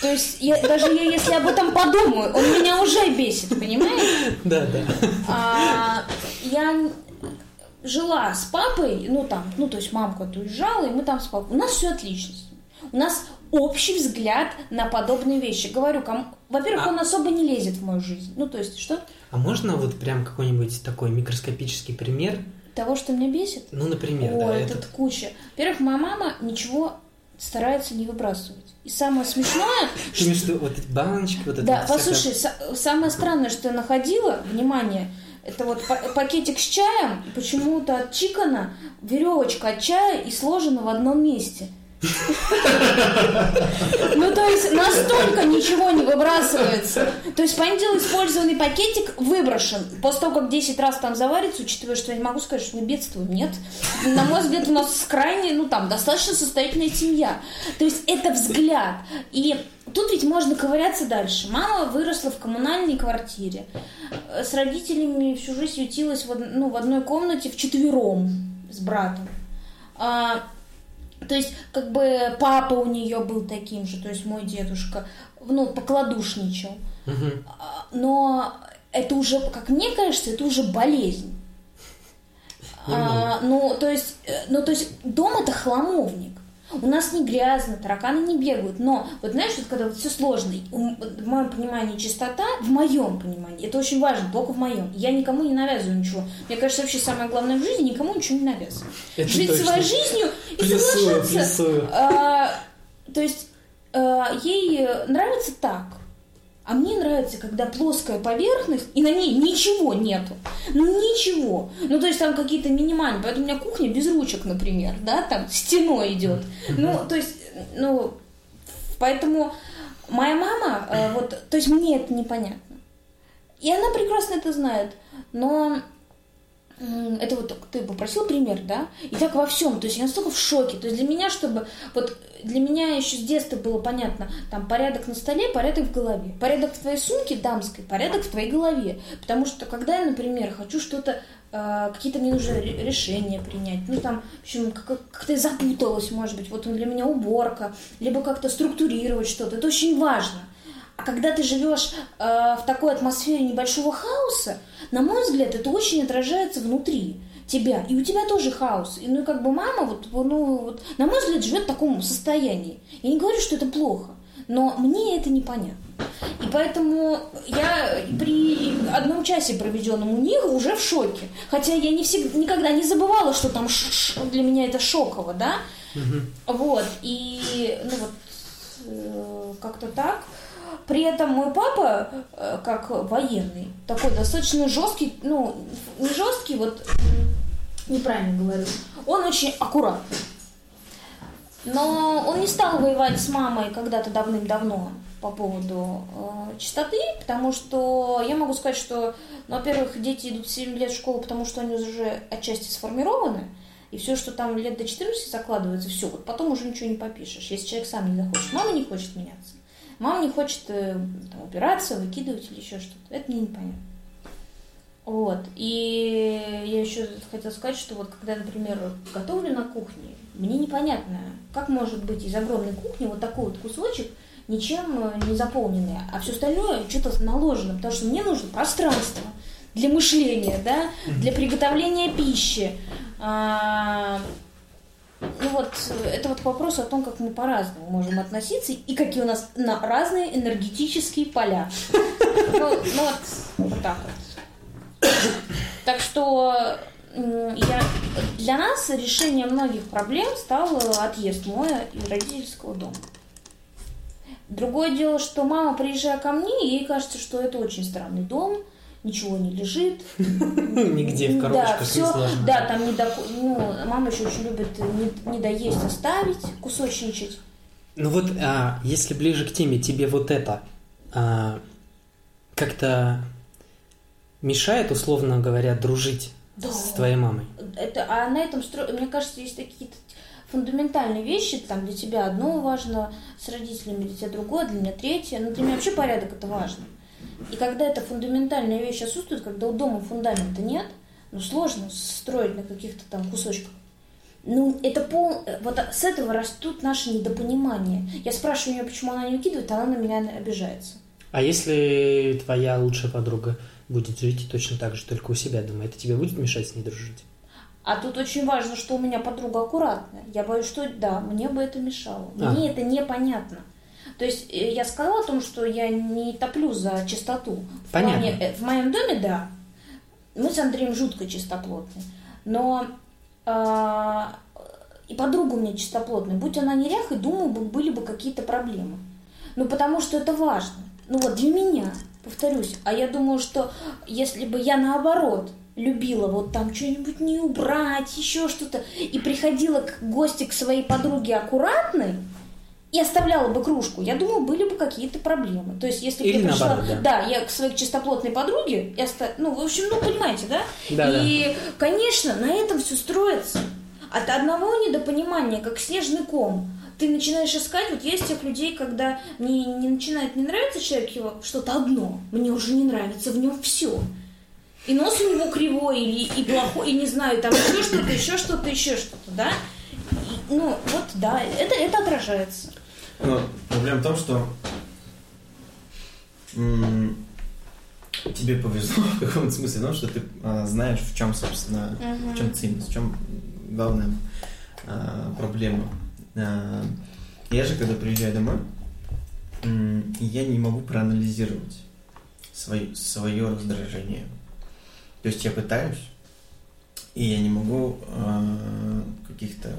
То есть я, даже я, если об этом подумаю, он меня уже бесит, понимаете? Да, да. А, я жила с папой, ну там, ну то есть мамка уезжала, и мы там с папой. У нас все отлично. У нас общий взгляд на подобные вещи. Говорю, кому... во-первых, А- он особо не лезет в мою жизнь. Ну то есть что? А можно вот прям какой-нибудь такой микроскопический пример? Того, что меня бесит? Ну, например, О, да, это этот. куча. Во-первых, моя мама ничего старается не выбрасывать. И самое смешное, в виду вот эти баночки, вот это Да, послушай, са- самое странное, что я находила, внимание, это вот па- пакетик с чаем, почему-то от чикана веревочка от чая и сложена в одном месте. Ну, то есть настолько ничего не выбрасывается. То есть, понятное использованный пакетик выброшен. После того, как 10 раз там заварится, учитывая, что я не могу сказать, что мы бедствуем, нет. На мой взгляд, у нас крайне, ну, там, достаточно состоятельная семья. То есть, это взгляд. И тут ведь можно ковыряться дальше. Мама выросла в коммунальной квартире. С родителями всю жизнь ютилась в, ну, в одной комнате вчетвером с братом. А, то есть, как бы папа у нее был таким же, то есть мой дедушка, ну, покладушничал. А, Но это уже, как мне кажется, это уже болезнь. А, ну, то есть, э, ну, то есть дом это хламовник. У нас не грязно, тараканы не бегают. Но, вот знаешь, вот когда вот все сложно, в моем понимании чистота, в моем понимании, это очень важно, только в моем. Я никому не навязываю ничего. Мне кажется, вообще самое главное в жизни никому ничего не навязывать. Это Жить точно. своей жизнью и Плюсую, соглашаться. плюсую. А, то есть а, ей нравится так. А мне нравится, когда плоская поверхность, и на ней ничего нету. Ну, ничего. Ну, то есть там какие-то минимальные. Поэтому у меня кухня без ручек, например, да, там стеной идет. Ну, то есть, ну, поэтому моя мама, э, вот, то есть мне это непонятно. И она прекрасно это знает. Но это вот ты попросил пример, да? И так во всем. То есть я настолько в шоке. То есть для меня, чтобы... Вот для меня еще с детства было понятно, там порядок на столе, порядок в голове. Порядок в твоей сумке дамской, порядок в твоей голове. Потому что когда я, например, хочу что-то, э, какие-то мне нужно ре- решения принять, ну там, в общем, как- как-то я запуталась, может быть, вот для меня уборка, либо как-то структурировать что-то, это очень важно. А когда ты живешь э, в такой атмосфере небольшого хаоса, на мой взгляд, это очень отражается внутри тебя. И у тебя тоже хаос. И, ну и как бы мама, вот, ну, вот, на мой взгляд, живет в таком состоянии. Я не говорю, что это плохо, но мне это непонятно. И поэтому я при одном часе, проведенном у них, уже в шоке. Хотя я не всегда, никогда не забывала, что там ш- ш- для меня это шоково, да? Вот. И, ну вот, э, как-то так. При этом мой папа, э, как военный, такой достаточно жесткий, ну, не жесткий, вот неправильно говорю, он очень аккуратный. Но он не стал воевать с мамой когда-то давным-давно по поводу э, чистоты, потому что я могу сказать, что, ну, во-первых, дети идут в 7 лет в школу, потому что они уже отчасти сформированы, и все, что там лет до 14 закладывается, все, вот потом уже ничего не попишешь, если человек сам не захочет. Мама не хочет меняться. Мама не хочет э, там, убираться, выкидывать или еще что-то. Это мне непонятно. Вот. И я еще хотела сказать, что вот когда, например, готовлю на кухне, мне непонятно, как может быть из огромной кухни вот такой вот кусочек ничем э, не заполненный, а все остальное что-то наложено, потому что мне нужно пространство для мышления, да, для приготовления пищи. Ну вот, это вот вопрос о том, как мы по-разному можем относиться и какие у нас на разные энергетические поля. Ну, ну вот, вот так вот. Так что я, для нас решение многих проблем стал отъезд мой из родительского дома. Другое дело, что мама, приезжая ко мне, ей кажется, что это очень странный дом, ничего не лежит. Нигде в Да, коробочках не все, да, там не до, ну, мама еще очень любит не, не доесть, оставить, кусочничать. Ну вот, а, если ближе к теме, тебе вот это а, как-то мешает, условно говоря, дружить Да. с твоей мамой? Это, а на этом стро... мне кажется, есть какие-то фундаментальные вещи, там для тебя одно важно с родителями, для тебя другое, для меня третье. Но для меня вообще порядок это важно. И когда эта фундаментальная вещь отсутствует, когда у дома фундамента нет, ну сложно строить на каких-то там кусочках. Ну, это пол... Вот с этого растут наши недопонимания. Я спрашиваю ее, почему она не выкидывает, она на меня обижается. А если твоя лучшая подруга будет жить точно так же, только у себя дома, это тебе будет мешать с ней дружить? А тут очень важно, что у меня подруга аккуратная. Я боюсь, что да, мне бы это мешало. А. Мне это непонятно. То есть э, я сказала о том, что я не топлю за чистоту. В, Понятно. плане, э, в моем доме, да. Мы с Андреем жутко чистоплотны. Но а, и подруга у меня чистоплотная. Будь она неряхой, думаю, бы, были бы какие-то проблемы. Ну, потому что это важно. Ну вот для меня, повторюсь. А я думаю, что если бы я наоборот любила вот там что-нибудь не убрать, еще что-то, и приходила к гости к своей подруге аккуратной, и оставляла бы кружку, я думаю, были бы какие-то проблемы. То есть, если бы я пришла, наоборот, да. я к своей чистоплотной подруге, я оста- ну, в общем, ну, понимаете, да? Да, да. и, конечно, на этом все строится. От одного недопонимания, как снежный ком, ты начинаешь искать, вот есть тех людей, когда мне не начинает не нравиться человек, его что-то одно, мне уже не нравится в нем все. И нос у него кривой, или и плохой, и не знаю, там еще что-то, еще что-то, еще что-то, да? И, ну, вот, да, это, это отражается. Ну, проблема в том, что тебе повезло в каком-то смысле, потому что ты а, знаешь, в чем, собственно, в чем ценность, в чем главная а, проблема. А, я же, когда приезжаю домой, я не могу проанализировать свое, свое раздражение. То есть я пытаюсь, и я не могу каких-то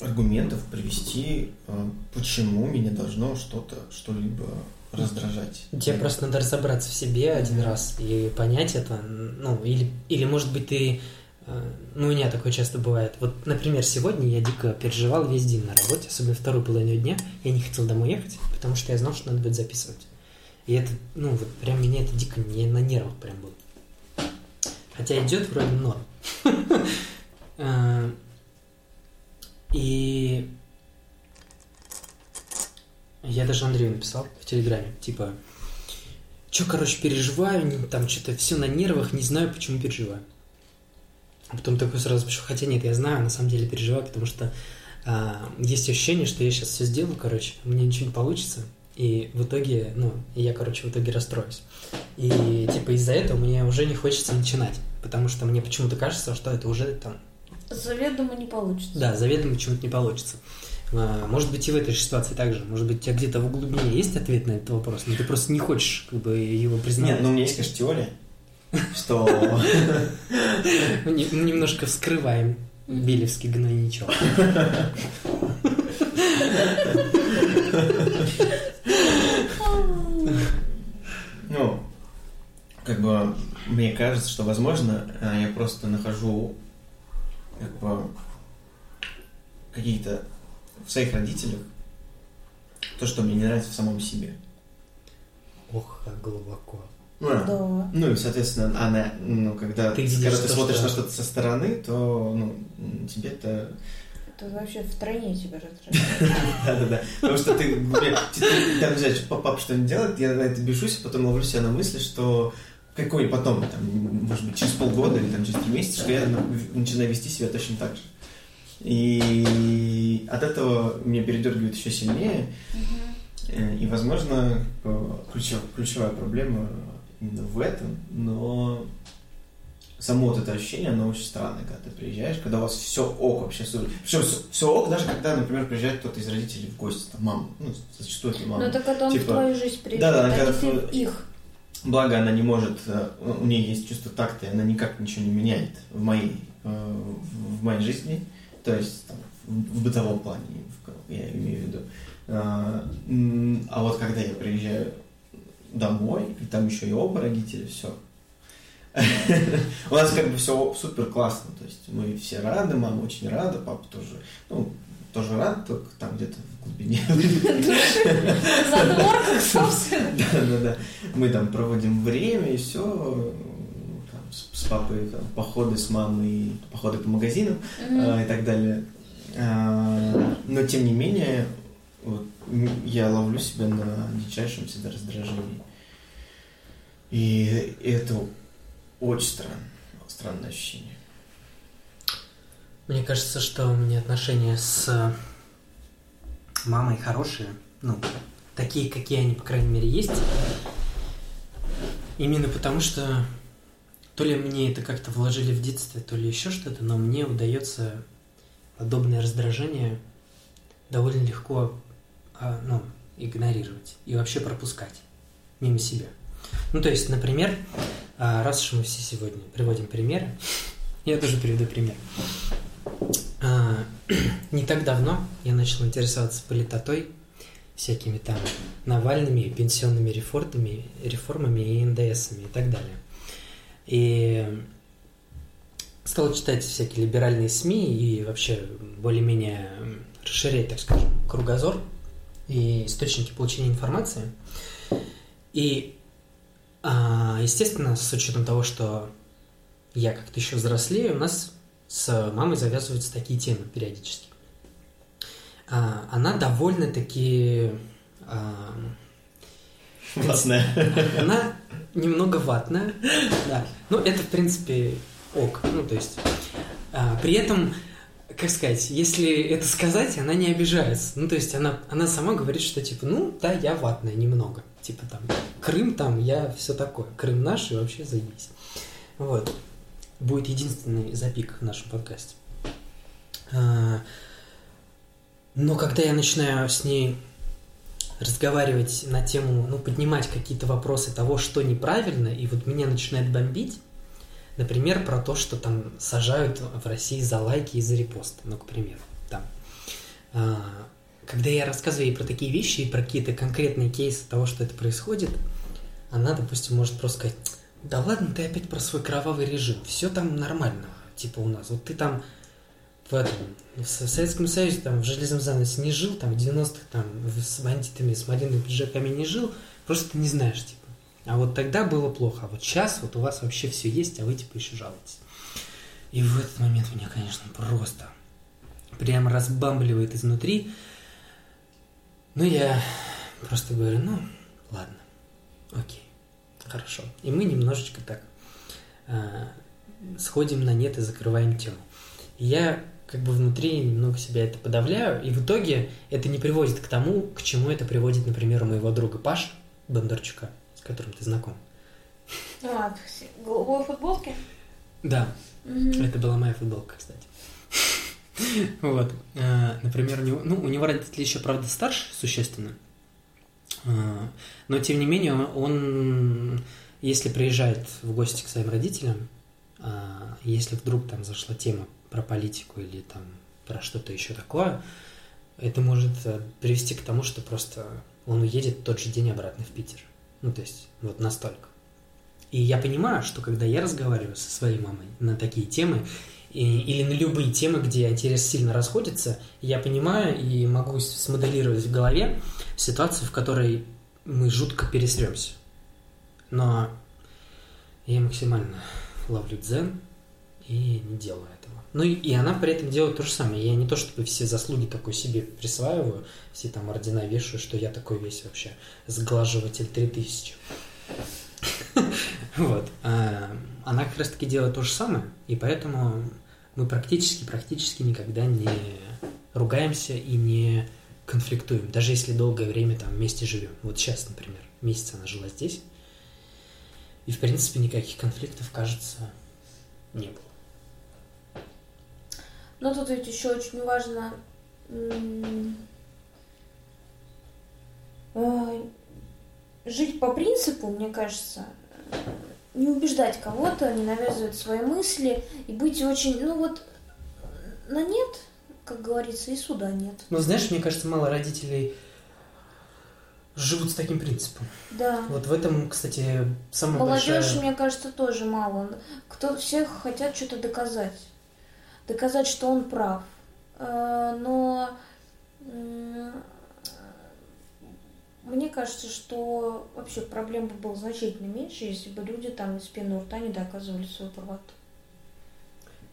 аргументов привести, а, почему меня должно что-то, что-либо раздражать. Тебе просто надо разобраться в себе один раз и понять это. Ну, или, или может быть, ты... э, Ну, у меня такое часто бывает. Вот, например, сегодня я дико переживал весь день на работе, особенно вторую половину дня. Я не хотел домой ехать, потому что я знал, что надо будет записывать. И это, ну, вот прям меня это дико не на нервах прям было. Хотя идет вроде норм. Э, И я даже Андрею написал в Телеграме, типа, что, короче, переживаю, там что-то все на нервах, не знаю, почему переживаю. А потом такой сразу пишу, хотя нет, я знаю, на самом деле переживаю, потому что а, есть ощущение, что я сейчас все сделаю, короче, у меня ничего не получится, и в итоге, ну, я, короче, в итоге расстроюсь. И, типа, из-за этого мне уже не хочется начинать, потому что мне почему-то кажется, что это уже там Заведомо не получится. да, заведомо почему-то не получится. А, Может быть, и в этой же ситуации также. Может быть, у тебя где-то в глубине есть ответ на этот вопрос, но ты просто не хочешь как бы его признать. Нет, ну у меня есть, конечно, теория, что немножко вскрываем Белевский гнойничок. Ну, как бы мне кажется, что, возможно, э, я просто нахожу как бы какие-то в своих родителях то, что мне не нравится в самом себе. Ох, как глубоко. Ну, да. Ну и, соответственно, она, ну, когда, Ты видишь когда ты смотришь что- на что-то со стороны, то ну, тебе это Это вообще втройне тебя раздражает. Да-да-да. Потому что ты, там, не знаю, что папа что-нибудь делает, я на это бешусь, а потом ловлю себя на мысли, что какой потом, там, может быть, через полгода или там, через три месяца, что я на- начинаю вести себя точно так же. И от этого меня передергивает еще сильнее. Э, И, возможно, ключевая проблема именно в этом, но само вот это ощущение, оно очень странное, когда ты приезжаешь, когда у вас все ок вообще. Причем все ок, даже когда, например, приезжает кто-то из родителей в гости, там, мама, ну, зачастую это мама. Ну так это он Типа, в твою жизнь приезжает, да-да, а не когда ты в- их. Благо, она не может, э, у нее есть чувство такта, и она никак ничего не меняет в моей, э, в моей жизни, то есть там, в бытовом плане, я имею в виду. А а вот когда я приезжаю домой, и там еще и оба родителя, все. У нас как бы все супер классно, то есть мы все рады, мама очень рада, папа тоже, ну, тоже рад, только там где-то в глубине. Задворках, собственно. Да, да, да. Мы там проводим время и все. С, с папой там, походы с мамой, походы по магазинам а, и так далее. А, но тем не менее, вот, я ловлю себя на дичайшем всегда раздражении. И это очень странно, странное ощущение. Мне кажется, что у меня отношения с мамой хорошие. Ну, такие, какие они, по крайней мере, есть. Именно потому, что то ли мне это как-то вложили в детстве, то ли еще что-то, но мне удается подобное раздражение довольно легко а, ну, игнорировать и вообще пропускать мимо себя. Ну, то есть, например, а, раз уж мы все сегодня приводим примеры, я тоже приведу пример. А, не так давно я начал интересоваться политотой, всякими там Навальными, пенсионными реформами, реформами и НДСами и так далее. И стал читать всякие либеральные СМИ и вообще более-менее расширять, так скажем, кругозор и источники получения информации. И, а, естественно, с учетом того, что я как-то еще взрослею, у нас с мамой завязываются такие темы периодически. А, она довольно-таки... Ватная. Она немного ватная, да. Ну, это, в принципе, ок. Ну, то есть... А, при этом, как сказать, если это сказать, она не обижается. Ну, то есть она, она сама говорит, что типа, ну, да, я ватная немного. Типа там, Крым там, я все такое. Крым наш и вообще заебись. Вот будет единственный запик в нашем подкасте. А, но когда я начинаю с ней разговаривать на тему, ну, поднимать какие-то вопросы того, что неправильно, и вот меня начинает бомбить, например, про то, что там сажают в России за лайки и за репосты, ну, к примеру, там. А, когда я рассказываю ей про такие вещи и про какие-то конкретные кейсы того, что это происходит, она, допустим, может просто сказать, да ладно, ты опять про свой кровавый режим. Все там нормально, типа у нас. Вот ты там в в Советском Союзе, там, в Железном занавесе не жил, там, в 90-х, там, с бандитами, с модельными пиджаками не жил, просто ты не знаешь, типа. А вот тогда было плохо, а вот сейчас вот у вас вообще все есть, а вы, типа, еще жалуетесь. И в этот момент меня, конечно, просто прям разбамбливает изнутри. Ну, я просто говорю, ну, ладно, окей. Хорошо. И мы немножечко так э, сходим на нет и закрываем тему. Я как бы внутри немного себя это подавляю, и в итоге это не приводит к тому, к чему это приводит, например, у моего друга Паша Бондарчука, с которым ты знаком. А, в голубой футболке? Да, угу. это была моя футболка, кстати. Вот, э, например, у него, ну, у него родители еще, правда, старше существенно, а, но, тем не менее, он, если приезжает в гости к своим родителям, а, если вдруг там зашла тема про политику или там про что-то еще такое, это может э, привести к тому, что просто он уедет тот же день обратно в Питер. Ну, то есть, вот настолько. И я понимаю, что когда я разговариваю со своей мамой на такие темы, и, или на любые темы, где интерес сильно расходится, я понимаю и могу смоделировать в голове ситуацию, в которой мы жутко пересремся. Но я максимально ловлю дзен и не делаю. Ну и, и она при этом делает то же самое. Я не то, чтобы все заслуги такой себе присваиваю, все там ордена вешаю, что я такой весь вообще сглаживатель 3000. Вот. А, она как раз таки делает то же самое, и поэтому мы практически-практически никогда не ругаемся и не конфликтуем, даже если долгое время там вместе живем. Вот сейчас, например, месяц она жила здесь, и, в принципе, никаких конфликтов, кажется, не было. Но тут ведь еще очень важно э, жить по принципу, мне кажется, не убеждать кого-то, не навязывать свои мысли и быть очень, ну вот, на нет, как говорится, и суда нет. Ну, знаешь, мне кажется, мало родителей живут с таким принципом. Да. Вот в этом, кстати, самая Молодежь, большая... мне кажется, тоже мало. Кто всех хотят что-то доказать. Доказать, что он прав. Э, но мне кажется, что вообще проблем бы было значительно меньше, если бы люди там из пены рта не доказывали свою правоту.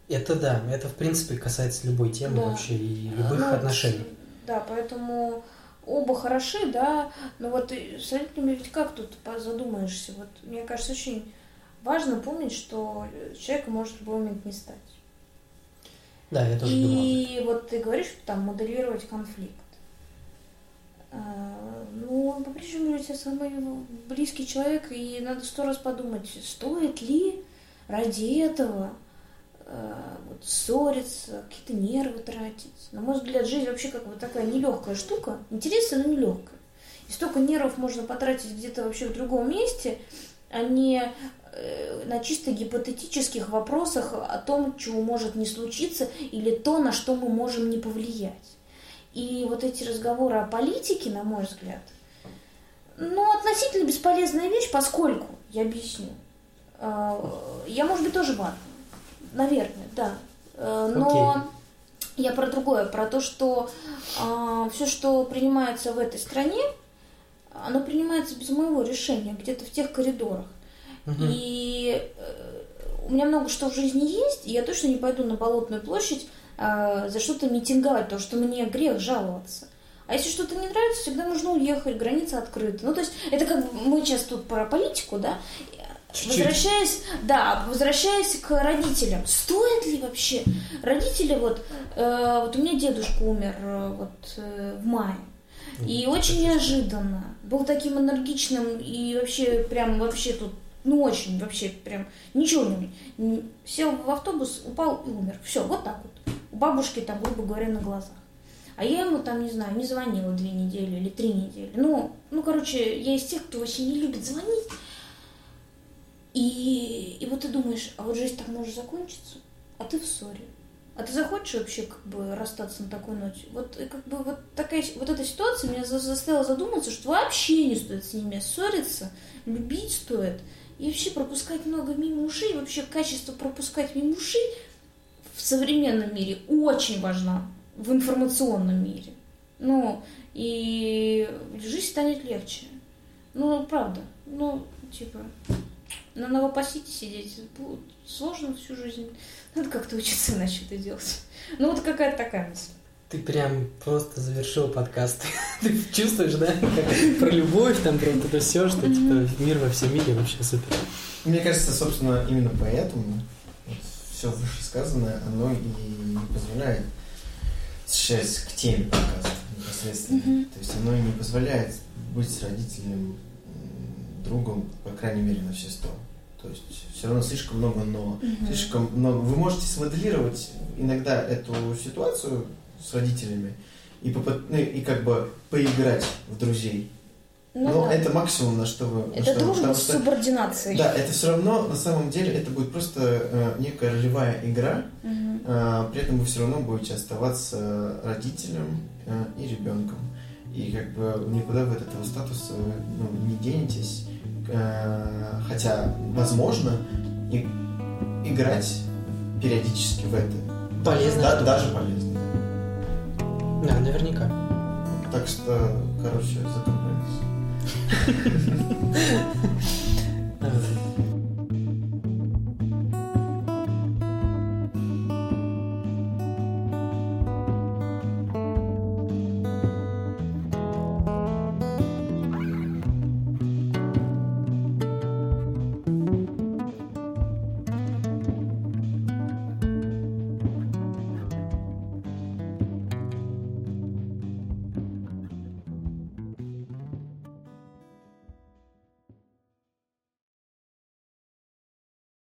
Это да, это в принципе касается любой темы да. вообще и любых ну, отношений. Да, поэтому оба хороши, да, но вот с родителями ведь как тут задумаешься? Вот мне кажется, очень важно помнить, что человека может в любой момент не стать. Да, я тоже. И вот ты говоришь, там, моделировать конфликт. А, Ну, он по-прежнему у тебя самый близкий человек, и надо сто раз подумать, стоит ли ради этого э, вот, ссориться, какие-то нервы тратить. На мой взгляд, жизнь вообще как бы такая нелегкая штука, интересная, но нелегкая. И столько нервов можно потратить где-то вообще в другом месте, а не на чисто гипотетических вопросах о том, чего может не случиться, или то, на что мы можем не повлиять. И вот эти разговоры о политике, на мой взгляд, ну, относительно бесполезная вещь, поскольку, я объясню, э, я, может быть, тоже ватная. Наверное, да. Э, Но я про другое, про то, что все, что принимается в этой стране, оно принимается без моего решения, где-то в тех коридорах. Мгм. И э, у меня много что в жизни есть, и я точно не пойду на Болотную площадь а, за что-то митинговать, потому что мне грех жаловаться. А если что-то не нравится, всегда нужно уехать, граница открыта. Ну, то есть, это как мы сейчас тут про политику, да? Чуть-чуть. Возвращаясь, да, возвращаясь к родителям, стоит ли вообще родители вот, э, вот у меня дедушка умер э, вот э, в мае, и очень неожиданно, был таким энергичным и вообще прям вообще тут, ну очень вообще прям ничего не, не- сел в автобус, упал и умер, все, вот так вот, у бабушки там, грубо говоря, на глазах. А я ему там, не знаю, не звонила две недели или три недели. Ну, ну, короче, я из тех, кто вообще не любит звонить. И, и вот ты думаешь, а вот жизнь так может закончиться, а ты в ссоре. А ты захочешь вообще как бы расстаться на такой ноте? Вот как бы вот такая вот эта ситуация меня за- заставила задуматься, что вообще не стоит с ними ссориться, любить стоит. И вообще пропускать много мимо ушей, вообще качество пропускать мимо ушей в современном мире очень важно, в информационном мире. Ну, и жизнь станет легче. Ну, правда. Ну, типа, на новопосите сидеть будет сложно всю жизнь. Надо как-то учиться иначе это делать. Ну, вот какая-то такая мысль. Ты прям просто завершил подкаст. Ты чувствуешь, да? Как про любовь, там про вот это все, что типа мир во всем мире вообще супер. Мне кажется, собственно, именно поэтому все вышесказанное, оно и не позволяет, возвращаясь к теме подкаста непосредственно, то есть оно и не позволяет быть с родителем, другом, по крайней мере, на все сто. То есть все равно слишком много но. Слишком много. Вы можете смоделировать иногда эту ситуацию с родителями и, попыт- ну, и как бы поиграть в друзей. Ну, Но да. это максимум, на что вы... на Это что- дружба с что- субординацией. Да, это все равно, на самом деле, это будет просто э, некая ролевая игра, Мгм. э, при этом вы все равно будете оставаться родителем э, и ребенком. И как бы никуда вы от этого статуса ну, не денетесь. Э, хотя, возможно, и- играть периодически в это. Полезно. Да, даже полезно. Да, наверняка. Так что, короче, за компромисс. Э,